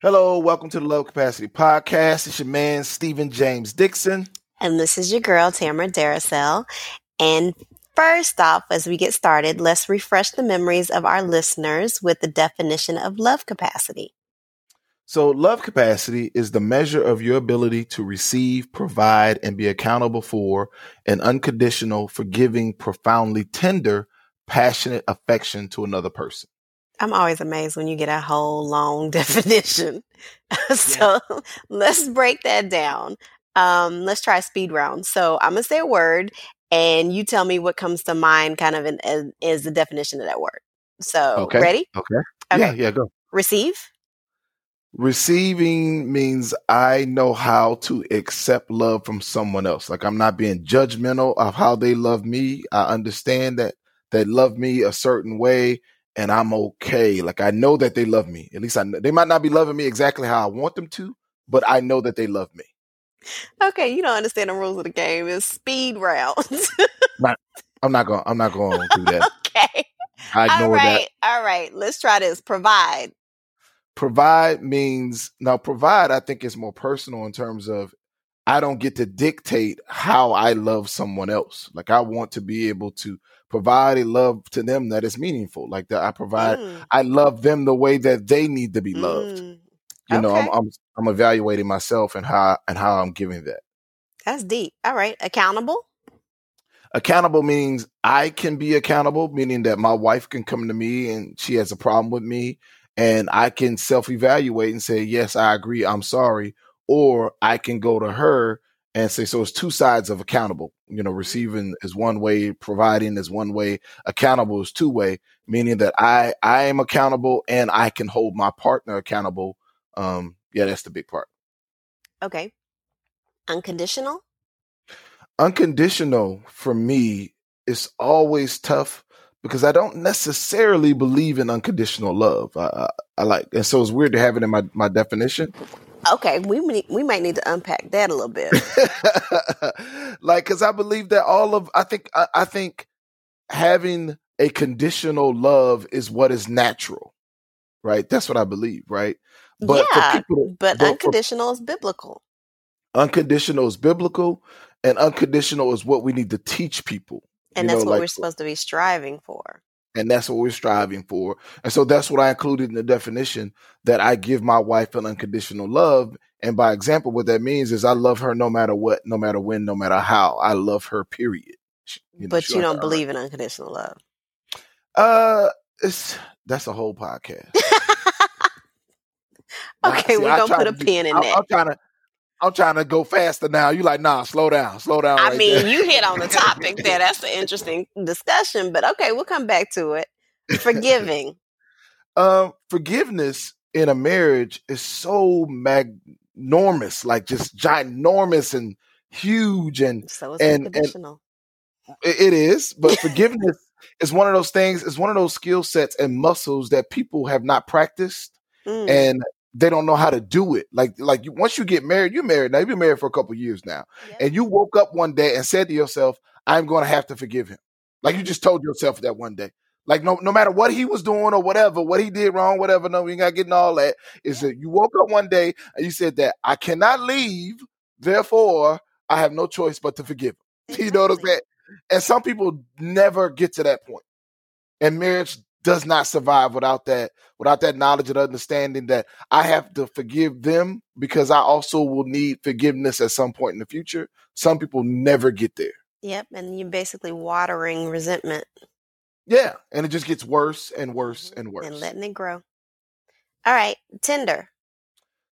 Hello, welcome to the Love Capacity Podcast. It's your man, Stephen James Dixon. And this is your girl, Tamara Daracell. And first off, as we get started, let's refresh the memories of our listeners with the definition of love capacity. So, love capacity is the measure of your ability to receive, provide, and be accountable for an unconditional, forgiving, profoundly tender, passionate affection to another person. I'm always amazed when you get a whole long definition. so yeah. let's break that down. Um, let's try a speed round. So I'm gonna say a word, and you tell me what comes to mind, kind of in, as, is the definition of that word. So okay. ready? Okay. okay. Yeah. Yeah. Go. Receive. Receiving means I know how to accept love from someone else. Like I'm not being judgmental of how they love me. I understand that they love me a certain way and I'm okay. Like I know that they love me. At least I know they might not be loving me exactly how I want them to, but I know that they love me. Okay, you don't understand the rules of the game. It's speed rounds. not, I'm not going. I'm not going to do that. okay. I ignore All right. that. All right. Let's try this. Provide. Provide means now. Provide, I think, is more personal in terms of I don't get to dictate how I love someone else. Like I want to be able to provide a love to them that is meaningful. Like that I provide, mm. I love them the way that they need to be loved. Mm. You okay. know, I'm, I'm I'm evaluating myself and how and how I'm giving that. That's deep. All right, accountable. Accountable means I can be accountable, meaning that my wife can come to me and she has a problem with me, and I can self evaluate and say, Yes, I agree, I'm sorry. Or I can go to her and say so it's two sides of accountable you know mm-hmm. receiving is one way providing is one way accountable is two way meaning that i i am accountable and i can hold my partner accountable um yeah that's the big part okay unconditional unconditional for me is always tough because I don't necessarily believe in unconditional love. I, I, I, like, and so it's weird to have it in my, my definition. Okay, we we might need to unpack that a little bit. like, because I believe that all of I think I, I, think having a conditional love is what is natural, right? That's what I believe, right? But yeah, people, but, but unconditional for, is biblical. Unconditional is biblical, and unconditional is what we need to teach people. And that's know, what like, we're supposed to be striving for and that's what we're striving for. And so that's what I included in the definition that I give my wife an unconditional love. And by example, what that means is I love her no matter what, no matter when, no matter how. I love her, period. You know, but you don't believe in unconditional love. Uh, it's that's a whole podcast. okay, we're gonna put a pin in I, that. I'm trying to I'm trying to go faster now. You like, nah, slow down, slow down. I right mean, there. you hit on the topic there. That's an interesting discussion, but okay, we'll come back to it. Forgiving. um, forgiveness in a marriage is so magnormous, like just ginormous and huge, and so and, and it is. But forgiveness is one of those things. It's one of those skill sets and muscles that people have not practiced. Mm. And they don't know how to do it. Like like you, once you get married, you're married now. You've been married for a couple years now, yep. and you woke up one day and said to yourself, "I'm going to have to forgive him." Like you just told yourself that one day. Like no no matter what he was doing or whatever, what he did wrong, whatever. No, you got getting all that. Is that you woke up one day and you said that I cannot leave, therefore I have no choice but to forgive him. Exactly. You know what I'm saying? And some people never get to that point. And marriage does not survive without that without that knowledge and understanding that I have to forgive them because I also will need forgiveness at some point in the future. Some people never get there. Yep, and you're basically watering resentment. Yeah, and it just gets worse and worse mm-hmm. and worse. And letting it grow. All right, Tender.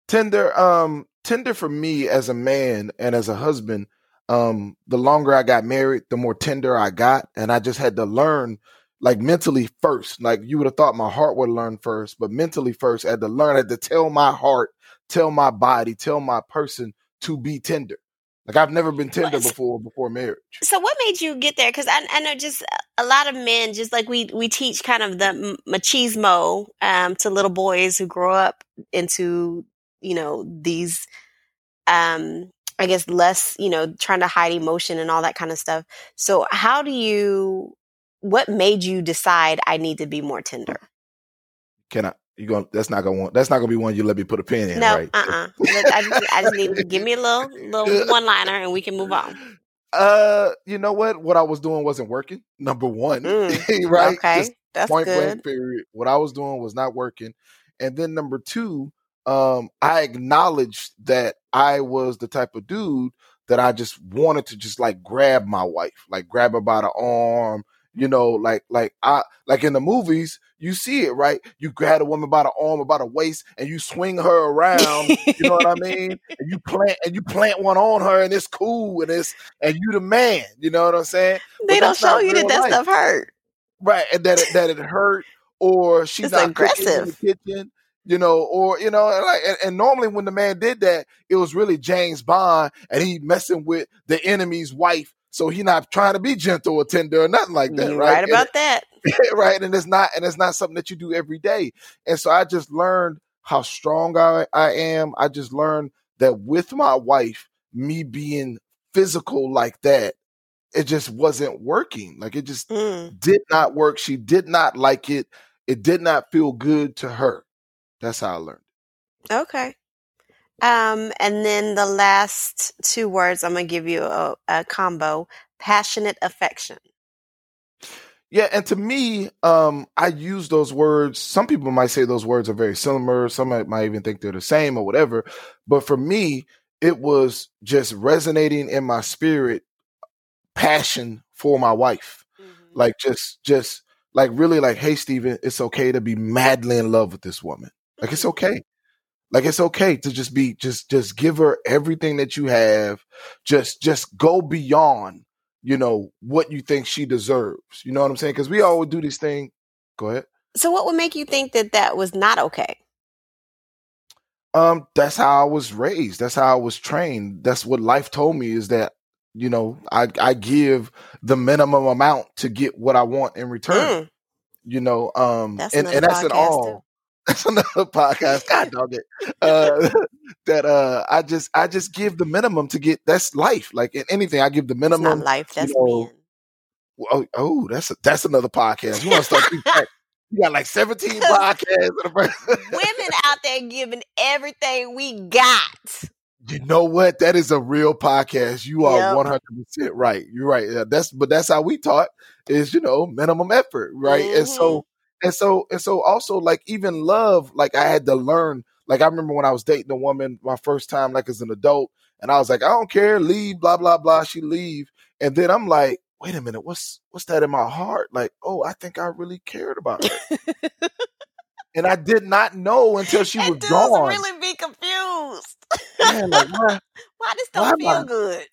Tender um tender for me as a man and as a husband um the longer I got married, the more tender I got and I just had to learn like mentally first. Like you would have thought my heart would learn first, but mentally first, I had to learn, I had to tell my heart, tell my body, tell my person to be tender. Like I've never been tender before before marriage. So what made you get there? Because I, I, know just a lot of men, just like we we teach kind of the machismo um, to little boys who grow up into you know these, um, I guess less you know trying to hide emotion and all that kind of stuff. So how do you what made you decide I need to be more tender? Can I You going that's not gonna want that's not gonna be one you let me put a pin in, No, right? uh uh I just, I just need to give me a little little one liner and we can move on. Uh, you know what? What I was doing wasn't working. Number one, Mm, right? Okay, Just that's point good. blank period. What I was doing was not working. And then number two, um, I acknowledged that I was the type of dude that I just wanted to just like grab my wife, like grab her by the arm, you know, like like I like in the movies, you see it, right? You grab a woman by the arm or by the waist and you swing her around, you know what I mean? And you plant and you plant one on her and it's cool and it's and you the man, you know what I'm saying? they don't show you that that life. stuff hurt. right and that it, that it hurt or she's It's not cooking in the aggressive. kitchen you know or you know and like and, and normally when the man did that it was really james bond and he messing with the enemy's wife so he not trying to be gentle or tender or nothing like that You're right right about that. Right and it's not and it's not something that you do every day and so i just learned how strong i, I am i just learned that with my wife me being physical like that it just wasn't working like it just Mm, did not work. She did not like it. It did not feel good to her. That's how I learned. okay. Um, and then the last two words, I'm gonna give you a, a combo: passionate affection. Yeah, and to me, um, I use those words. Some people might say those words are very similar. Some might, might even think they're the same or whatever. But for me, it was just resonating in my spirit, passion for my wife. Mm-hmm. Like just, just like really like, hey, Stephen, it's okay to be madly in love with this woman. Like it's okay. Like it's okay to just be just just give her everything that you have. Just just go beyond, you know, what you think she deserves. You know what I'm saying? Because we always do this thing. Go ahead. So, what would make you think that that was not okay? Um, that's how I was raised. That's how I was trained. That's what life told me is that, you know, I I give the minimum amount to get what I want in return. Mm, You know, um, That's and, and that's it all. That's another podcast. God dog it. Uh, that uh, I just I just give the minimum to get. That's life. Like in anything, I give the minimum. life. That's know, men. Oh, oh, that's a, that's another podcast. You want to start? you got like seventeen podcasts. Women out there giving everything we got. You know what? That is a real podcast. You are one hundred percent right. You're right. Yeah, that's but that's how we taught is you know minimum effort, right? And Mm-hmm. so and so and so also like even love, like I had to learn. Like I remember when I was dating a woman my first time, like as an adult, and I was like, I don't care, leave, blah blah blah. She leave, and then I'm like, wait a minute, what's what's that in my heart? Like, oh, I think I really cared about her, and I did not know until she and was gone. really be confused. Man, like, why, Why this don't I- feel good?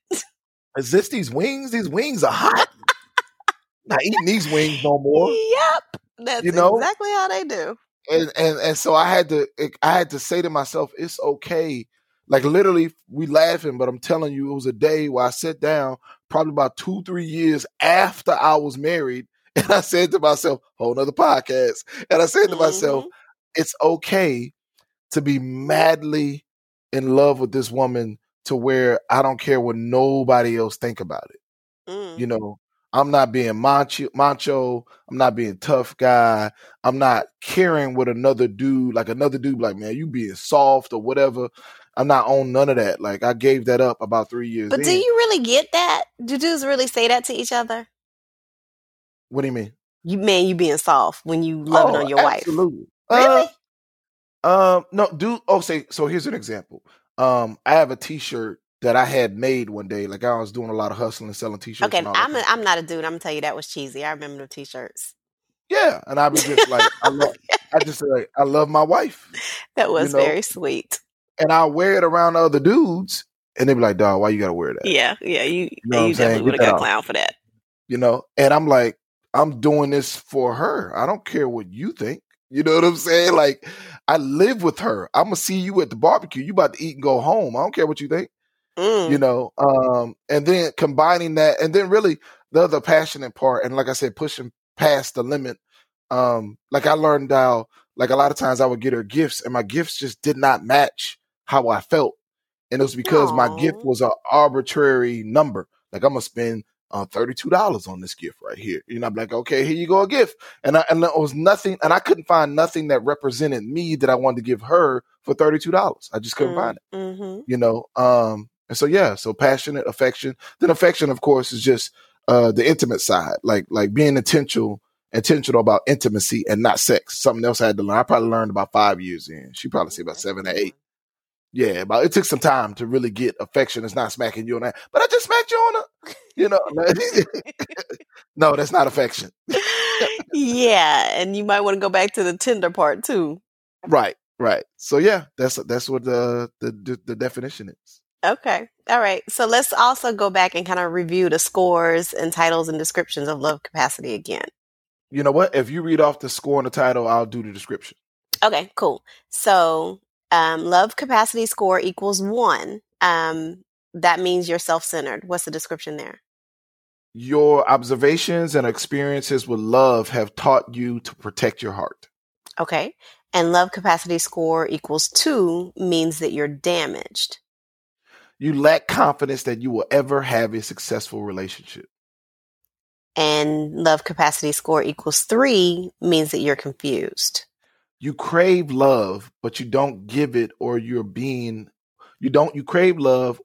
is this these wings? These wings are hot. Not eating these wings no more. Yep, that's You know? exactly how they do. And and and so I had to I had to say to myself, it's okay. Like literally, we laughing, but I'm telling you, it was a day where I sat down, probably about two, three years after I was married, and I said to myself, whole nother podcast, and I said to myself, Mhm. it's okay to be madly in love with this woman to where I don't care what nobody else think about it. Mm. You know, I'm not being macho, macho. I'm not being tough guy. I'm not caring with another dude, like another dude, like man, you being soft or whatever. I'm not on none of that. Like I gave that up about three years. But do you really get that? Do dudes really say that to each other? What do you mean? You man, you being soft when you loving Oh, on your wife. absolutely. Really? Uh, um, no, dude. oh say so. Here's an example. Um, I have a T-shirt that I had made one day. Like I was doing a lot of hustling selling T-shirts. Okay, and all I'm a, I'm not a dude. I'm gonna tell you that was cheesy. I remember the t-shirts. Yeah, and I be just like, I love, I just like, I love my wife, That was know? very sweet. and I wear it around other dudes, and they be like, "Dog, why you gotta wear that?" Yeah, yeah. You know you I'm saying? definitely would have Get got clown for that. You know, and I'm like, I'm doing this for her. I don't care what you think. You know what I'm saying? Like, I live with her. I'm gonna see you at the barbecue. You about to eat and go home. I don't care what you think. Mm. you know um and then combining that and then really the other passionate part and like i said pushing past the limit um like i learned how like a lot of times i would get her gifts and my gifts just did not match how i felt and it was because my gift was an arbitrary number like i'm gonna spend uh, $32 on this gift right here. You know, I'm like, okay, here you go, a gift. And I, and it was nothing, and I couldn't find nothing that represented me that I wanted to give her for $32. I just couldn't mm-hmm. find it, mm-hmm. you know? Um, and so, yeah, so passionate affection. Then affection, of course, is just, uh, the intimate side, like, like being intentional, intentional about intimacy and not sex. Something else I had to learn. I probably learned about five years in. She probably said about seven or eight. Yeah, but it took some time to really get affection. It's not smacking you on that, but I just smacked you on a, you know. no, that's not affection. yeah, and you might want to go back to the tender part too. Right, right. So yeah, that's that's what the the the definition is. Okay. All right. So let's also go back and kind of review the scores and titles and descriptions of love capacity again. You know what? If you read off the score and the title, I'll do the description. Okay, cool. So um, love capacity score equals one. Um, that means you're self centered. What's the description there? Your observations and experiences with love have taught you to protect your heart. Okay. And love capacity score equals two means that you're damaged. You lack confidence that you will ever have a successful relationship. And love capacity score equals three means that you're confused you crave love, but you don't give it, or you're being, you don't, you crave love,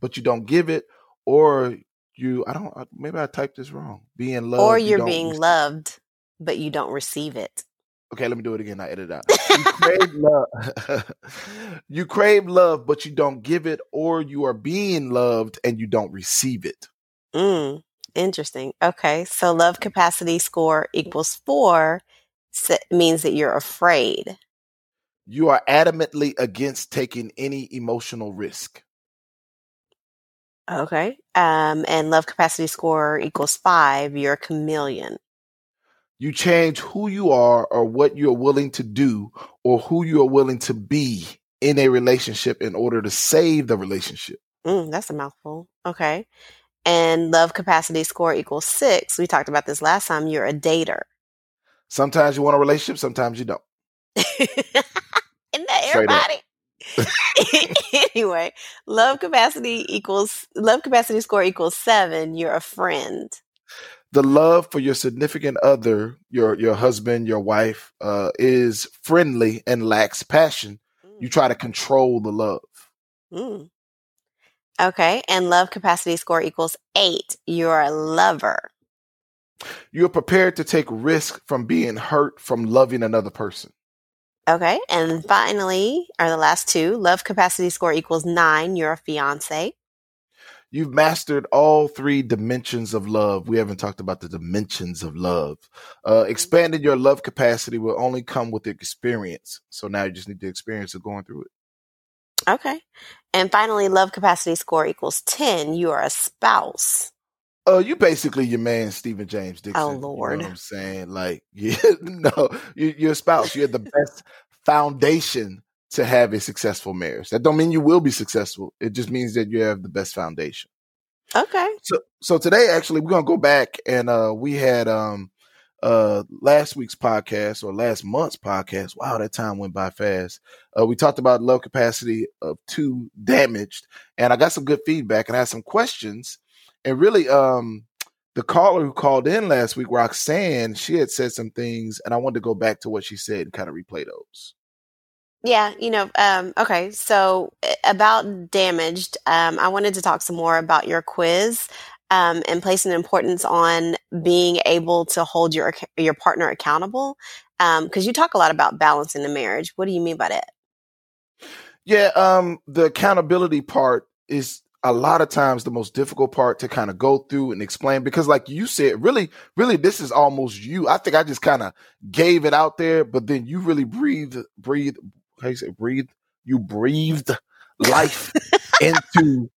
but you don't give it, or you, I don't, maybe I typed this wrong. Being loved, or you're you being receive. loved, but you don't receive it. Okay, let me do it again. I edit out. You crave love. you crave love, but you don't give it, or you are being loved and you don't receive it. Mm, interesting. Okay, so love capacity score equals four means that you're afraid. You are adamantly against taking any emotional risk. Okay. Um, and love capacity score equals five. You're a chameleon. You change who you are or what you're willing to do or who you're willing to be in a relationship in order to save the relationship. Mm, that's a mouthful. Okay. And love capacity score equals six. We talked about this last time. You're a dater. Sometimes you want a relationship, sometimes you don't. Isn't that everybody? anyway, love capacity equals love capacity score equals seven. You're a friend. The love for your significant other, your your husband, your wife, uh, is friendly and lacks passion. Mm. You try to control the love. Mm. Okay, and love capacity score equals eight. You're a lover. You're prepared to take risk from being hurt from loving another person. Okay. And finally, are the last two love capacity score equals nine. You're a fiance. You've mastered all three dimensions of love. We haven't talked about the dimensions of love. Uh, mm-hmm. your love capacity will only come with experience. So now you just need the experience of going through it. Okay. And finally, love capacity score equals 10. You are a spouse. Uh, you basically your man Stephen James Dixon. Oh Lord, you know I'm saying like, yeah, no, you, you're a spouse. You're the best foundation to have a successful marriage. That don't mean you will be successful. It just means that you have the best foundation. Okay. So, so today actually we're gonna go back and uh, we had um uh last week's podcast or last month's podcast. Wow, that time went by fast. Uh, we talked about love capacity of two damaged, and I got some good feedback and I had some questions and really, um, the caller who called in last week, Roxanne, she had said some things, and I wanted to go back to what she said and kind of replay those. Yeah, you know, um, okay. So eh, about damaged, um, I wanted to talk some more about your quiz um, and placing importance on being able to hold your your partner accountable. Because um, you talk a lot about balance in the marriage. What do you mean by that? Yeah, um, the accountability part is a lot of times the most difficult part to kind of go through and explain because like you said really really this is almost you i think i just kind of gave it out there but then you really breathed breathe how you say breathe you breathed life into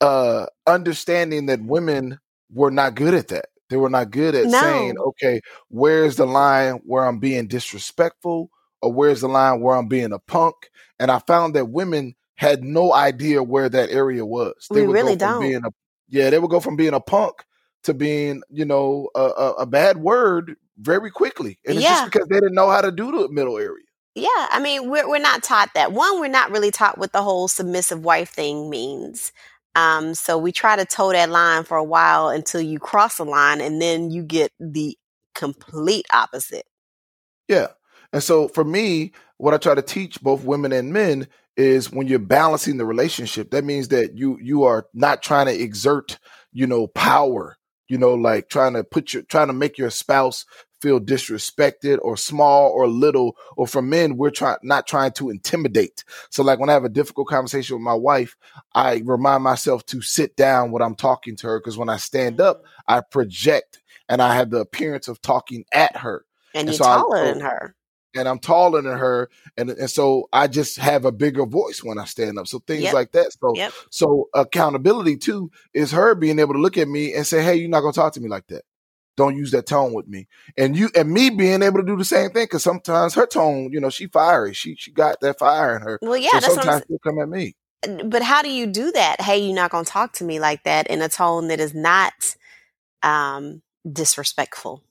uh understanding that women were not good at that they were not good at no. saying okay where's the line where i'm being disrespectful or where's the line where i'm being a punk and i found that women had no idea where that area was. They we would really don't. Being a, yeah, they would go from being a punk to being, you know, a, a, a bad word very quickly, and it's yeah. just because they didn't know how to do the middle area. Yeah, I mean, we're we're not taught that. One, we're not really taught what the whole submissive wife thing means. Um, so we try to toe that line for a while until you cross the line and then you get the complete opposite. Yeah. And so for me, what I try to teach both women and men is when you're balancing the relationship, that means that you you are not trying to exert, you know, power, you know, like trying to put your trying to make your spouse feel disrespected or small or little or for men we're trying not trying to intimidate so like when i have a difficult conversation with my wife i remind myself to sit down when i'm talking to her because when i stand up i project and i have the appearance of talking at her and, and you're so taller I, than her and I'm taller than her, and and so I just have a bigger voice when I stand up. So things yep. like that. So yep. so accountability too is her being able to look at me and say, "Hey, you're not gonna talk to me like that. Don't use that tone with me." And you and me being able to do the same thing because sometimes her tone, you know, she fiery. She she got that fire in her. Well, yeah, so sometimes she'll come at me. But how do you do that? Hey, you're not gonna talk to me like that in a tone that is not um disrespectful.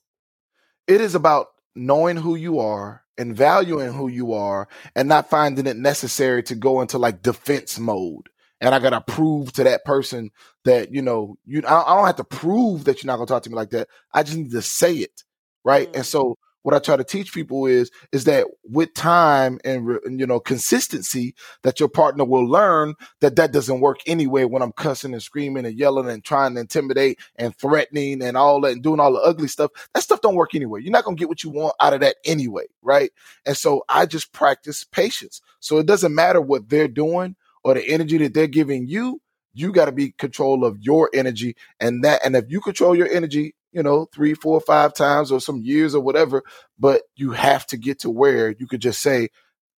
It is about knowing who you are and valuing who you are and not finding it necessary to go into like defense mode. And I gotta prove to that person that, you know, you I, don't have to prove that you're not gonna talk to me like that. I just need to say it. Right. Mm-hmm. And so what I try to teach people is is that with time and, you know consistency, that your partner will learn that that doesn't work anyway. When I'm cussing and screaming and yelling and trying to intimidate and threatening and all that and doing all the ugly stuff, that stuff don't work anyway. You're not gonna get what you want out of that anyway, right? And so I just practice patience. So it doesn't matter what they're doing or the energy that they're giving you you got to be control of your energy and that and if you control your energy you know, three, four, five times or some years or whatever. But you have to get to where you could just say,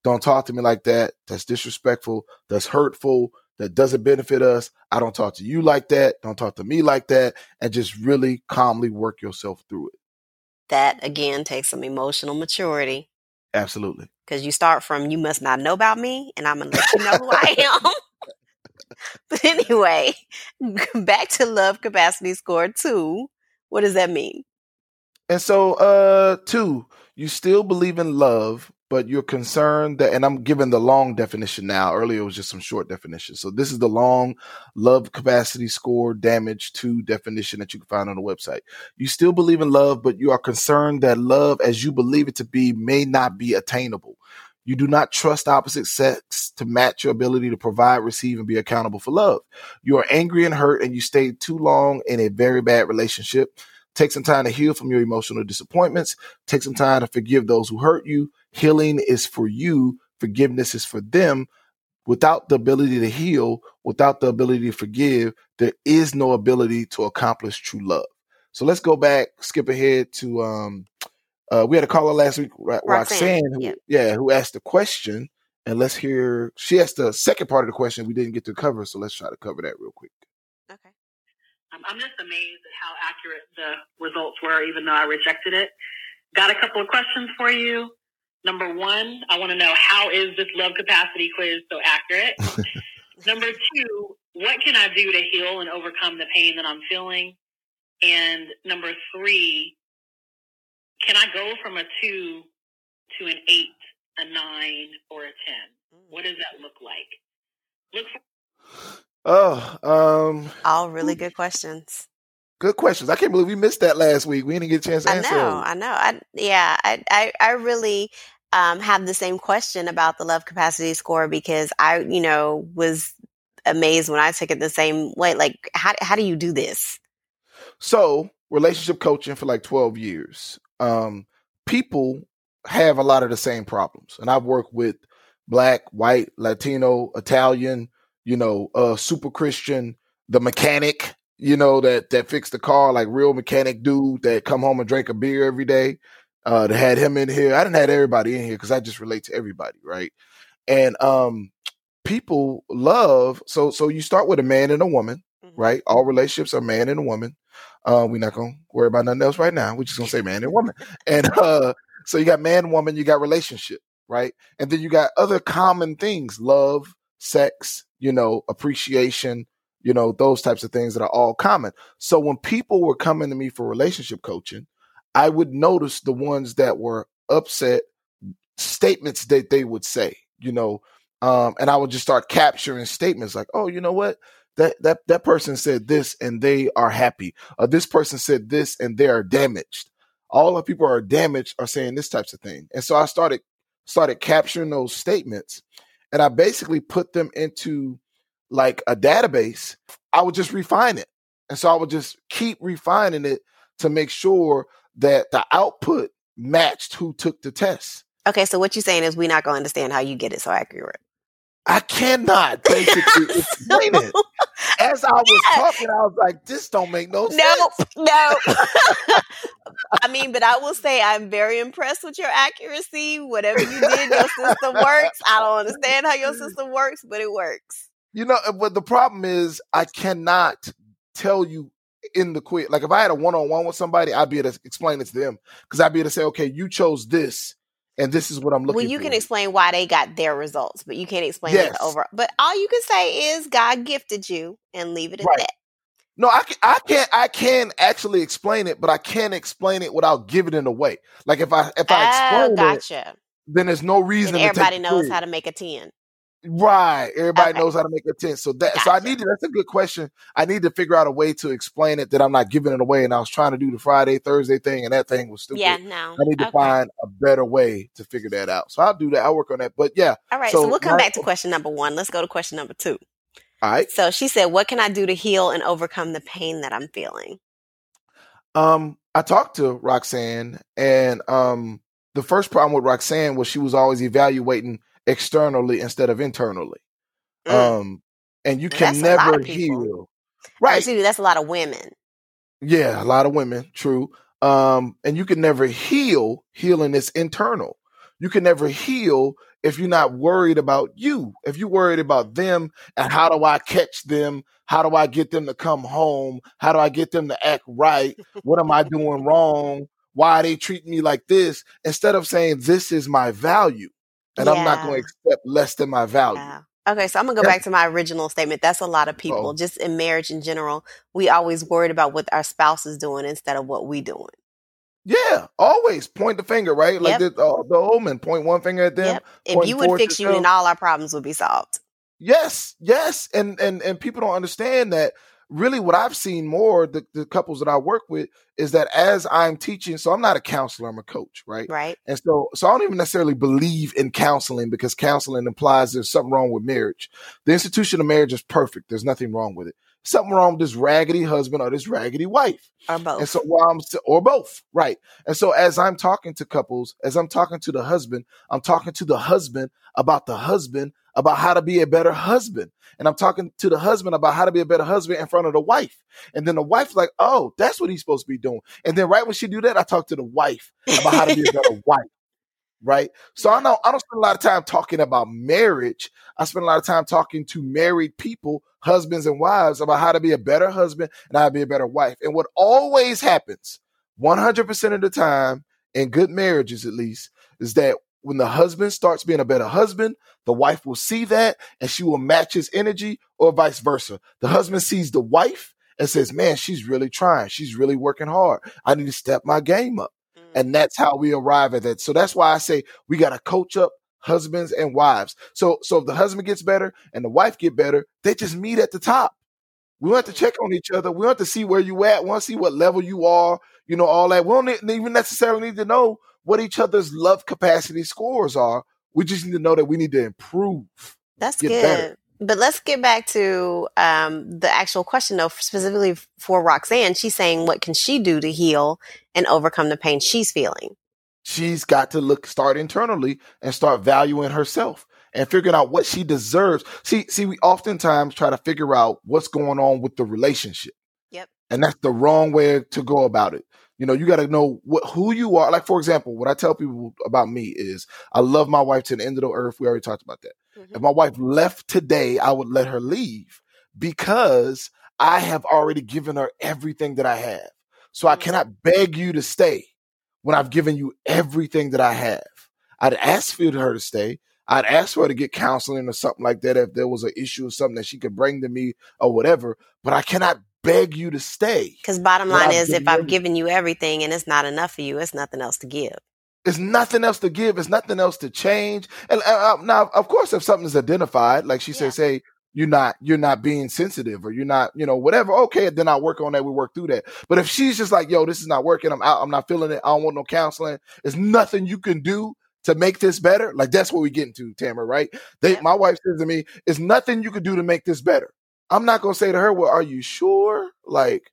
don't talk to me like that. That's disrespectful. That's hurtful. That doesn't benefit us. I don't talk to you like that. Don't talk to me like that. And just really calmly work yourself through it. That again takes some emotional maturity. Absolutely. Because you start from, you must not know about me, and I'm to let you know who I am. but anyway, back to love capacity score two. What does that mean? And so, uh, two, you still believe in love, but you're concerned that, and I'm giving the long definition now. Earlier it was just some short definition. So this is the long love capacity score damage to definition that you can find on the website. You still believe in love, but you are concerned that love as you believe it to be may not be attainable. You do not trust opposite sex to match your ability to provide, receive, and be accountable for love. You are angry and hurt, and you stayed too long in a very bad relationship. Take some time to heal from your emotional disappointments. Take some time to forgive those who hurt you. Healing is for you, forgiveness is for them. Without the ability to heal, without the ability to forgive, there is no ability to accomplish true love. So let's go back, skip ahead to um, uh, we had a caller last week, Roxanne, Roxanne who, yeah. yeah, who asked the question, and let's hear. She asked the second part of the question we didn't get to cover, so let's try to cover that real quick. Okay. Um, I'm just amazed at how accurate the results were, even though I rejected it. Got a couple of questions for you. Number one, I want to know how is this love capacity quiz so accurate? Number two, what can I do to heal and overcome the pain that I'm feeling? And number three, can I go from a two to an eight, a nine, or a ten? Mm. What does that look like? Look. For- oh, um, all really good questions. Good questions. I can't believe we missed that last week. We didn't get a chance to answer. I answer. Know, I know. I yeah. I I, I really um, have the same question about the love capacity score because I, you know, was amazed when I took it the same way. Like, how how do you do this? So, relationship coaching for like twelve years um, people have a lot of the same problems. And I've worked with black, white, Latino, Italian, you know, uh, super Christian, the mechanic, you know, that that fixed the car, like real mechanic dude that come home and drink a beer every day. Uh, that had him in here. I didn't have everybody in here because I just relate to everybody, right? And um, people love so so you start with a man and a woman, mm-hmm. right? All relationships are man and a woman. Uh, we're not gonna worry about nothing else right now. We're just gonna say man and woman. And uh, so you got man, woman, you got relationship, right? And then you got other common things: love, sex, you know, appreciation, you know, those types of things that are all common. So when people were coming to me for relationship coaching, I would notice the ones that were upset statements that they would say, you know, um, and I would just start capturing statements like, oh, you know what? that that that person said this and they are happy. This person said this and they are damaged. All the people are damaged are saying this types of thing. And so I started started capturing those statements and I basically put them into like a database. I would just refine it. And so I would just keep refining it to make sure that the output matched who took the test. Okay, so what you're saying is we're not going to understand how you get it so accurate. I cannot basically explain it. As I was yeah. talking, I was like, "This don't make no, no sense." No, no. I mean, but I will say I'm very impressed with your accuracy. Whatever you did, your system works. I don't understand how your system works, but it works. You know, uh, but the problem is I cannot tell you in the quiz. Like if I had a one on one with somebody, I'd be able to explain it to them because I'd be able to say, "Okay, you chose this." And this is what I'm looking. Well, you for. can explain why they got their results, but you can't explain yes. it over. But all you can say is God gifted you, and leave it at right. that. No, I can, I can't. I can actually explain it, but I can't explain it without giving it away. Like if I if I oh, explain gotcha. it, then there's no reason. everybody knows how to make a ten. Right. Everybody okay. knows how to make a tent. So that gotcha. so I needed that's a good question. I need to figure out a way to explain it that I'm not giving it away. And I was trying to do the Friday, Thursday thing, and that thing was stupid. Yeah, no. I need to okay. find a better way to figure that out. So I'll do that. I'll work on that. But yeah. All right. So, so we'll come back to question number one. Let's go to question number two. All right. So she said, What can I do to heal and overcome the pain that I'm feeling? Um, I talked to Roxanne and um the first problem with Roxanne was she was always evaluating externally instead of internally. Mm. Um, and you can never heal. Right. See, that's a lot of women. Yeah, a lot of women, true. Um, and you can never heal. Healing is internal. You can never heal if you're not worried about you. If you're worried about them and how do I catch them? How do I get them to come home? How do I get them to act right? What am I doing wrong? Why are they treating me like this? Instead of saying, this is my value and yeah. I'm not going to accept less than my value. Yeah. Okay, so I'm gonna go back to my original statement. That's a lot of people, oh. just in marriage in general. We always worried about what our spouse is doing instead of what we doing. Yeah, always point the finger, right? Like yep. the, uh, the old man, point one finger at them. Yep. If you would fix you, then all our problems would be solved. Yes, yes, and and and people don't understand that really what I've seen more the, the couples that I work with is that as I'm teaching, so I'm not a counselor, I'm a coach, right? Right. And so so I don't even necessarily believe in counseling because counseling implies there's something wrong with marriage. The institution of marriage is perfect. There's nothing wrong with it. Something wrong with this raggedy husband or this raggedy wife. Or both. And so while I'm or both, right. And so as I'm talking to couples, as I'm talking to the husband, I'm talking to the husband about the husband about how to be a better husband. And I'm talking to the husband about how to be a better husband in front of the wife. And then the wife's like, oh, that's what he's supposed to be doing. And then right when she do that, I talk to the wife about how to be a better wife. Right. So I know I don't spend a lot of time talking about marriage. I spend a lot of time talking to married people, husbands and wives, about how to be a better husband and how to be a better wife. And what always happens 100% of the time in good marriages, at least, is that when the husband starts being a better husband, the wife will see that and she will match his energy or vice versa. The husband sees the wife and says, man, she's really trying. She's really working hard. I need to step my game up. And that's how we arrive at that. So that's why I say we got to coach up husbands and wives. So, so if the husband gets better and the wife get better, they just meet at the top. We want to mm. check on each other. We want to see where you at. We want to see what level you are, you know, all that. We don't even necessarily need to know what each other's love capacity scores are. We just need to know that we need to improve. That's good. Better. But let's get back to um, the actual question, though, specifically for Roxanne. She's saying, what can she do to heal and overcome the pain she's feeling? She's got to look, start internally and start valuing herself and figuring out what she deserves. See, see, we oftentimes try to figure out what's going on with the relationship. Yep. And that's the wrong way to go about it. You know, you got to know what who you are. Like for example, what I tell people about me is I love my wife to the end of the earth. We already talked about that. Mm-hmm. If my wife left today, I would let her leave because I have already given her everything that I have. So I mm-hmm. cannot beg you to stay when I've given you everything that I have. I'd ask for her to stay. I'd ask for her to get counseling or something like that if there was an issue or something that she could bring to me or whatever. But I cannot beg you to stay. Because bottom line is, if I've given you everything and it's not enough for you, it's nothing else to give. It's nothing else to give. It's nothing else to change. And uh, uh now, of course, if something is identified, like she yeah. says, "Hey, you're not you're not being sensitive or you're not you know whatever okay then i'll work on that we work through that but if she's just like yo this is not working i'm out i'm not feeling it i don't want no counseling there's nothing you can do to make this better like that's what we get into tamara right they yeah. my wife says to me "Is nothing you can do to make this better i'm not gonna say to her well are you sure like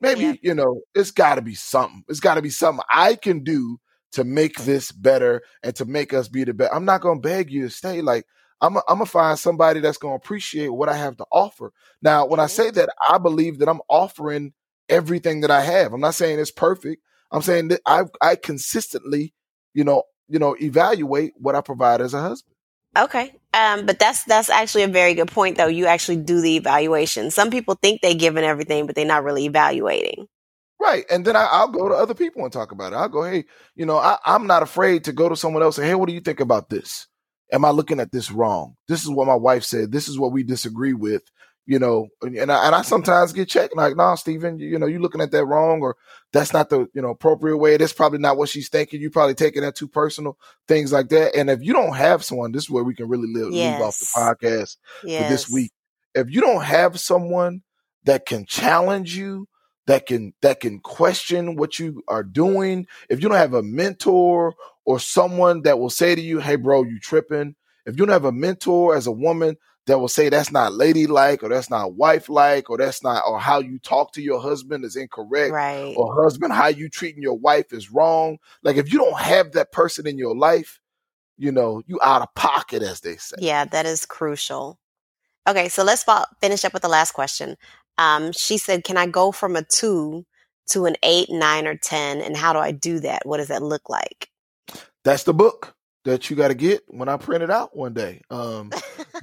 maybe yeah. you know it's got to be something it's got to be something i can do to make this better and to make us be the best i'm not gonna beg you to stay like I'm gonna find somebody that's gonna appreciate what I have to offer. Now, when I say that, I believe that I'm offering everything that I have. I'm not saying it's perfect. I'm saying that I I consistently, you know, you know, evaluate what I provide as a husband. Okay. Um, but that's that's actually a very good point though. You actually do the evaluation. Some people think they're giving everything, but they're not really evaluating. Right. And then I, will go to other people and talk about it. I'll go, hey, you know, I, I'm not afraid to go to someone else and hey, what do you think about this? am I looking at this wrong? This is what my wife said. This is what we disagree with. You know, and I, and I sometimes get checked like, nah, Stephen, you, you know, you're looking at that wrong, or that's not the you know appropriate way. That's probably not what she's thinking. You're probably taking that too personal, things like that. And if you don't have someone, this is where we can really live, yes. leave off the podcast yes. for this week. If you don't have someone that can challenge you, that can that can question what you are doing, if you don't have a mentor or someone that will say to you, Hey, bro, you tripping. If you don't have a mentor as a woman that will say that's not ladylike or that's not wife like or that's not or how you talk to your husband is incorrect right. or husband how you treating your wife is wrong like if you don't have that person in your life you know you out of pocket as they say yeah that is crucial okay so let's finish up with the last question um, she said can i go from a two to an eight nine or ten and how do i do that what does that look like that's the book that you got to get when I print it out one day. Um,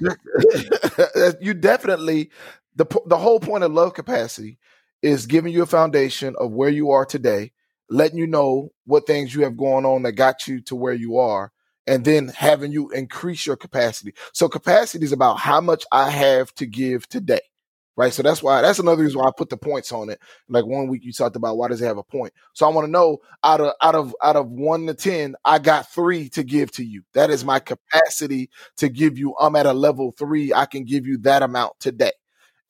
you definitely the the whole point of love capacity is giving you a foundation of where you are today, letting you know what things you have going on that got you to where you are, and then having you increase your capacity. So capacity is about how much I have to give today right? So that's why that's another reason why I put the points on it. Like one week you talked about why does it have a point? So I want to know out of out of out of one to ten, I got three to give to you. That is my mm-hmm. capacity to give you. I'm at a level three. I can give you that amount today.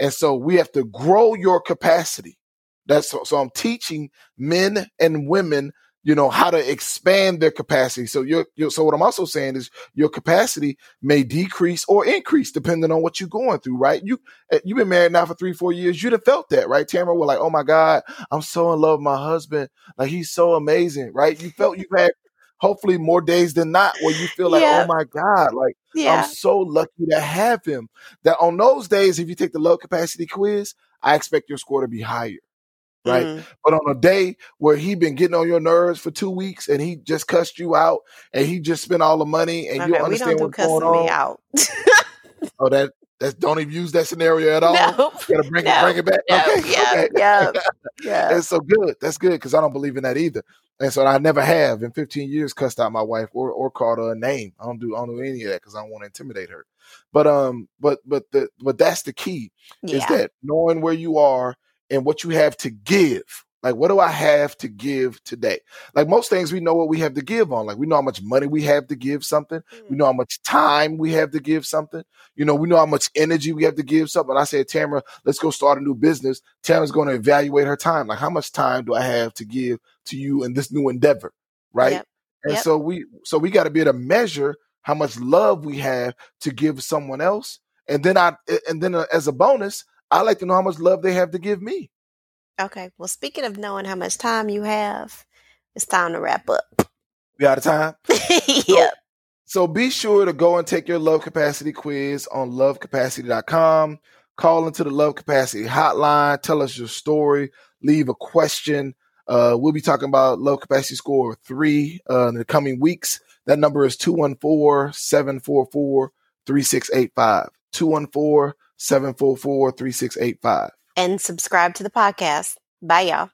And so we have to grow your capacity. That's so, so I'm teaching men and women you know how to expand their capacity. So your, so what i'm also saying is your capacity may decrease or increase depending on what you're going through right? You eh, you've been married now for three four years. You'd have felt that right? Tamara we're like oh my god i'm so in love with my husband. Like he's so amazing right? You felt you've had hopefully more days than not where you feel like oh yeah. oh my god like yeah. i'm so lucky to have him. That on those days if you take the love capacity quiz i expect your score to be higher right? Mm-hmm. But on a day where he been getting on your nerves for two weeks and he just cussed you out and he just spent all the money and okay, you understand what's going on. out. oh, that that's don't even use that scenario at all. Nope. You gotta bring no. it, bring it back. No. Okay, yeah, okay. yeah, yeah. That's so good. That's good because I don't believe in that either. And so I never have in 15 years cussed out my wife or or called her a name. I don't do I don't do any of that because I don't want to intimidate her. But um, but but the but that's the key yeah. is that knowing where you are and what you have to give. Like, what do I have to give today? Like most things, we know what we have to give on. Like, we know how much money we have to give something. Mm. We know how much time we have to give something. You know, we know how much energy we have to give something. I said, Tamara, let's go start a new business. Tamara's going to evaluate her time. Like, how much time do I have to give to you in this new endeavor? Right. Yep. And yep. so we, so we got to be able to measure how much love we have to give someone else. And then I, and then uh, as a bonus, I like to know how much love they have to give me. Okay. Well, speaking of knowing how much time you have, it's time to wrap up. We out of time? yep. So, so be sure to go and take your love capacity quiz on lovecapacity.com. Call into the love capacity hotline. Tell us your story. Leave a question. Uh, we'll be talking about love capacity score three uh, in the coming weeks. That number is 214 744 3685. 214 744 3685. And subscribe to the podcast. Bye, y'all.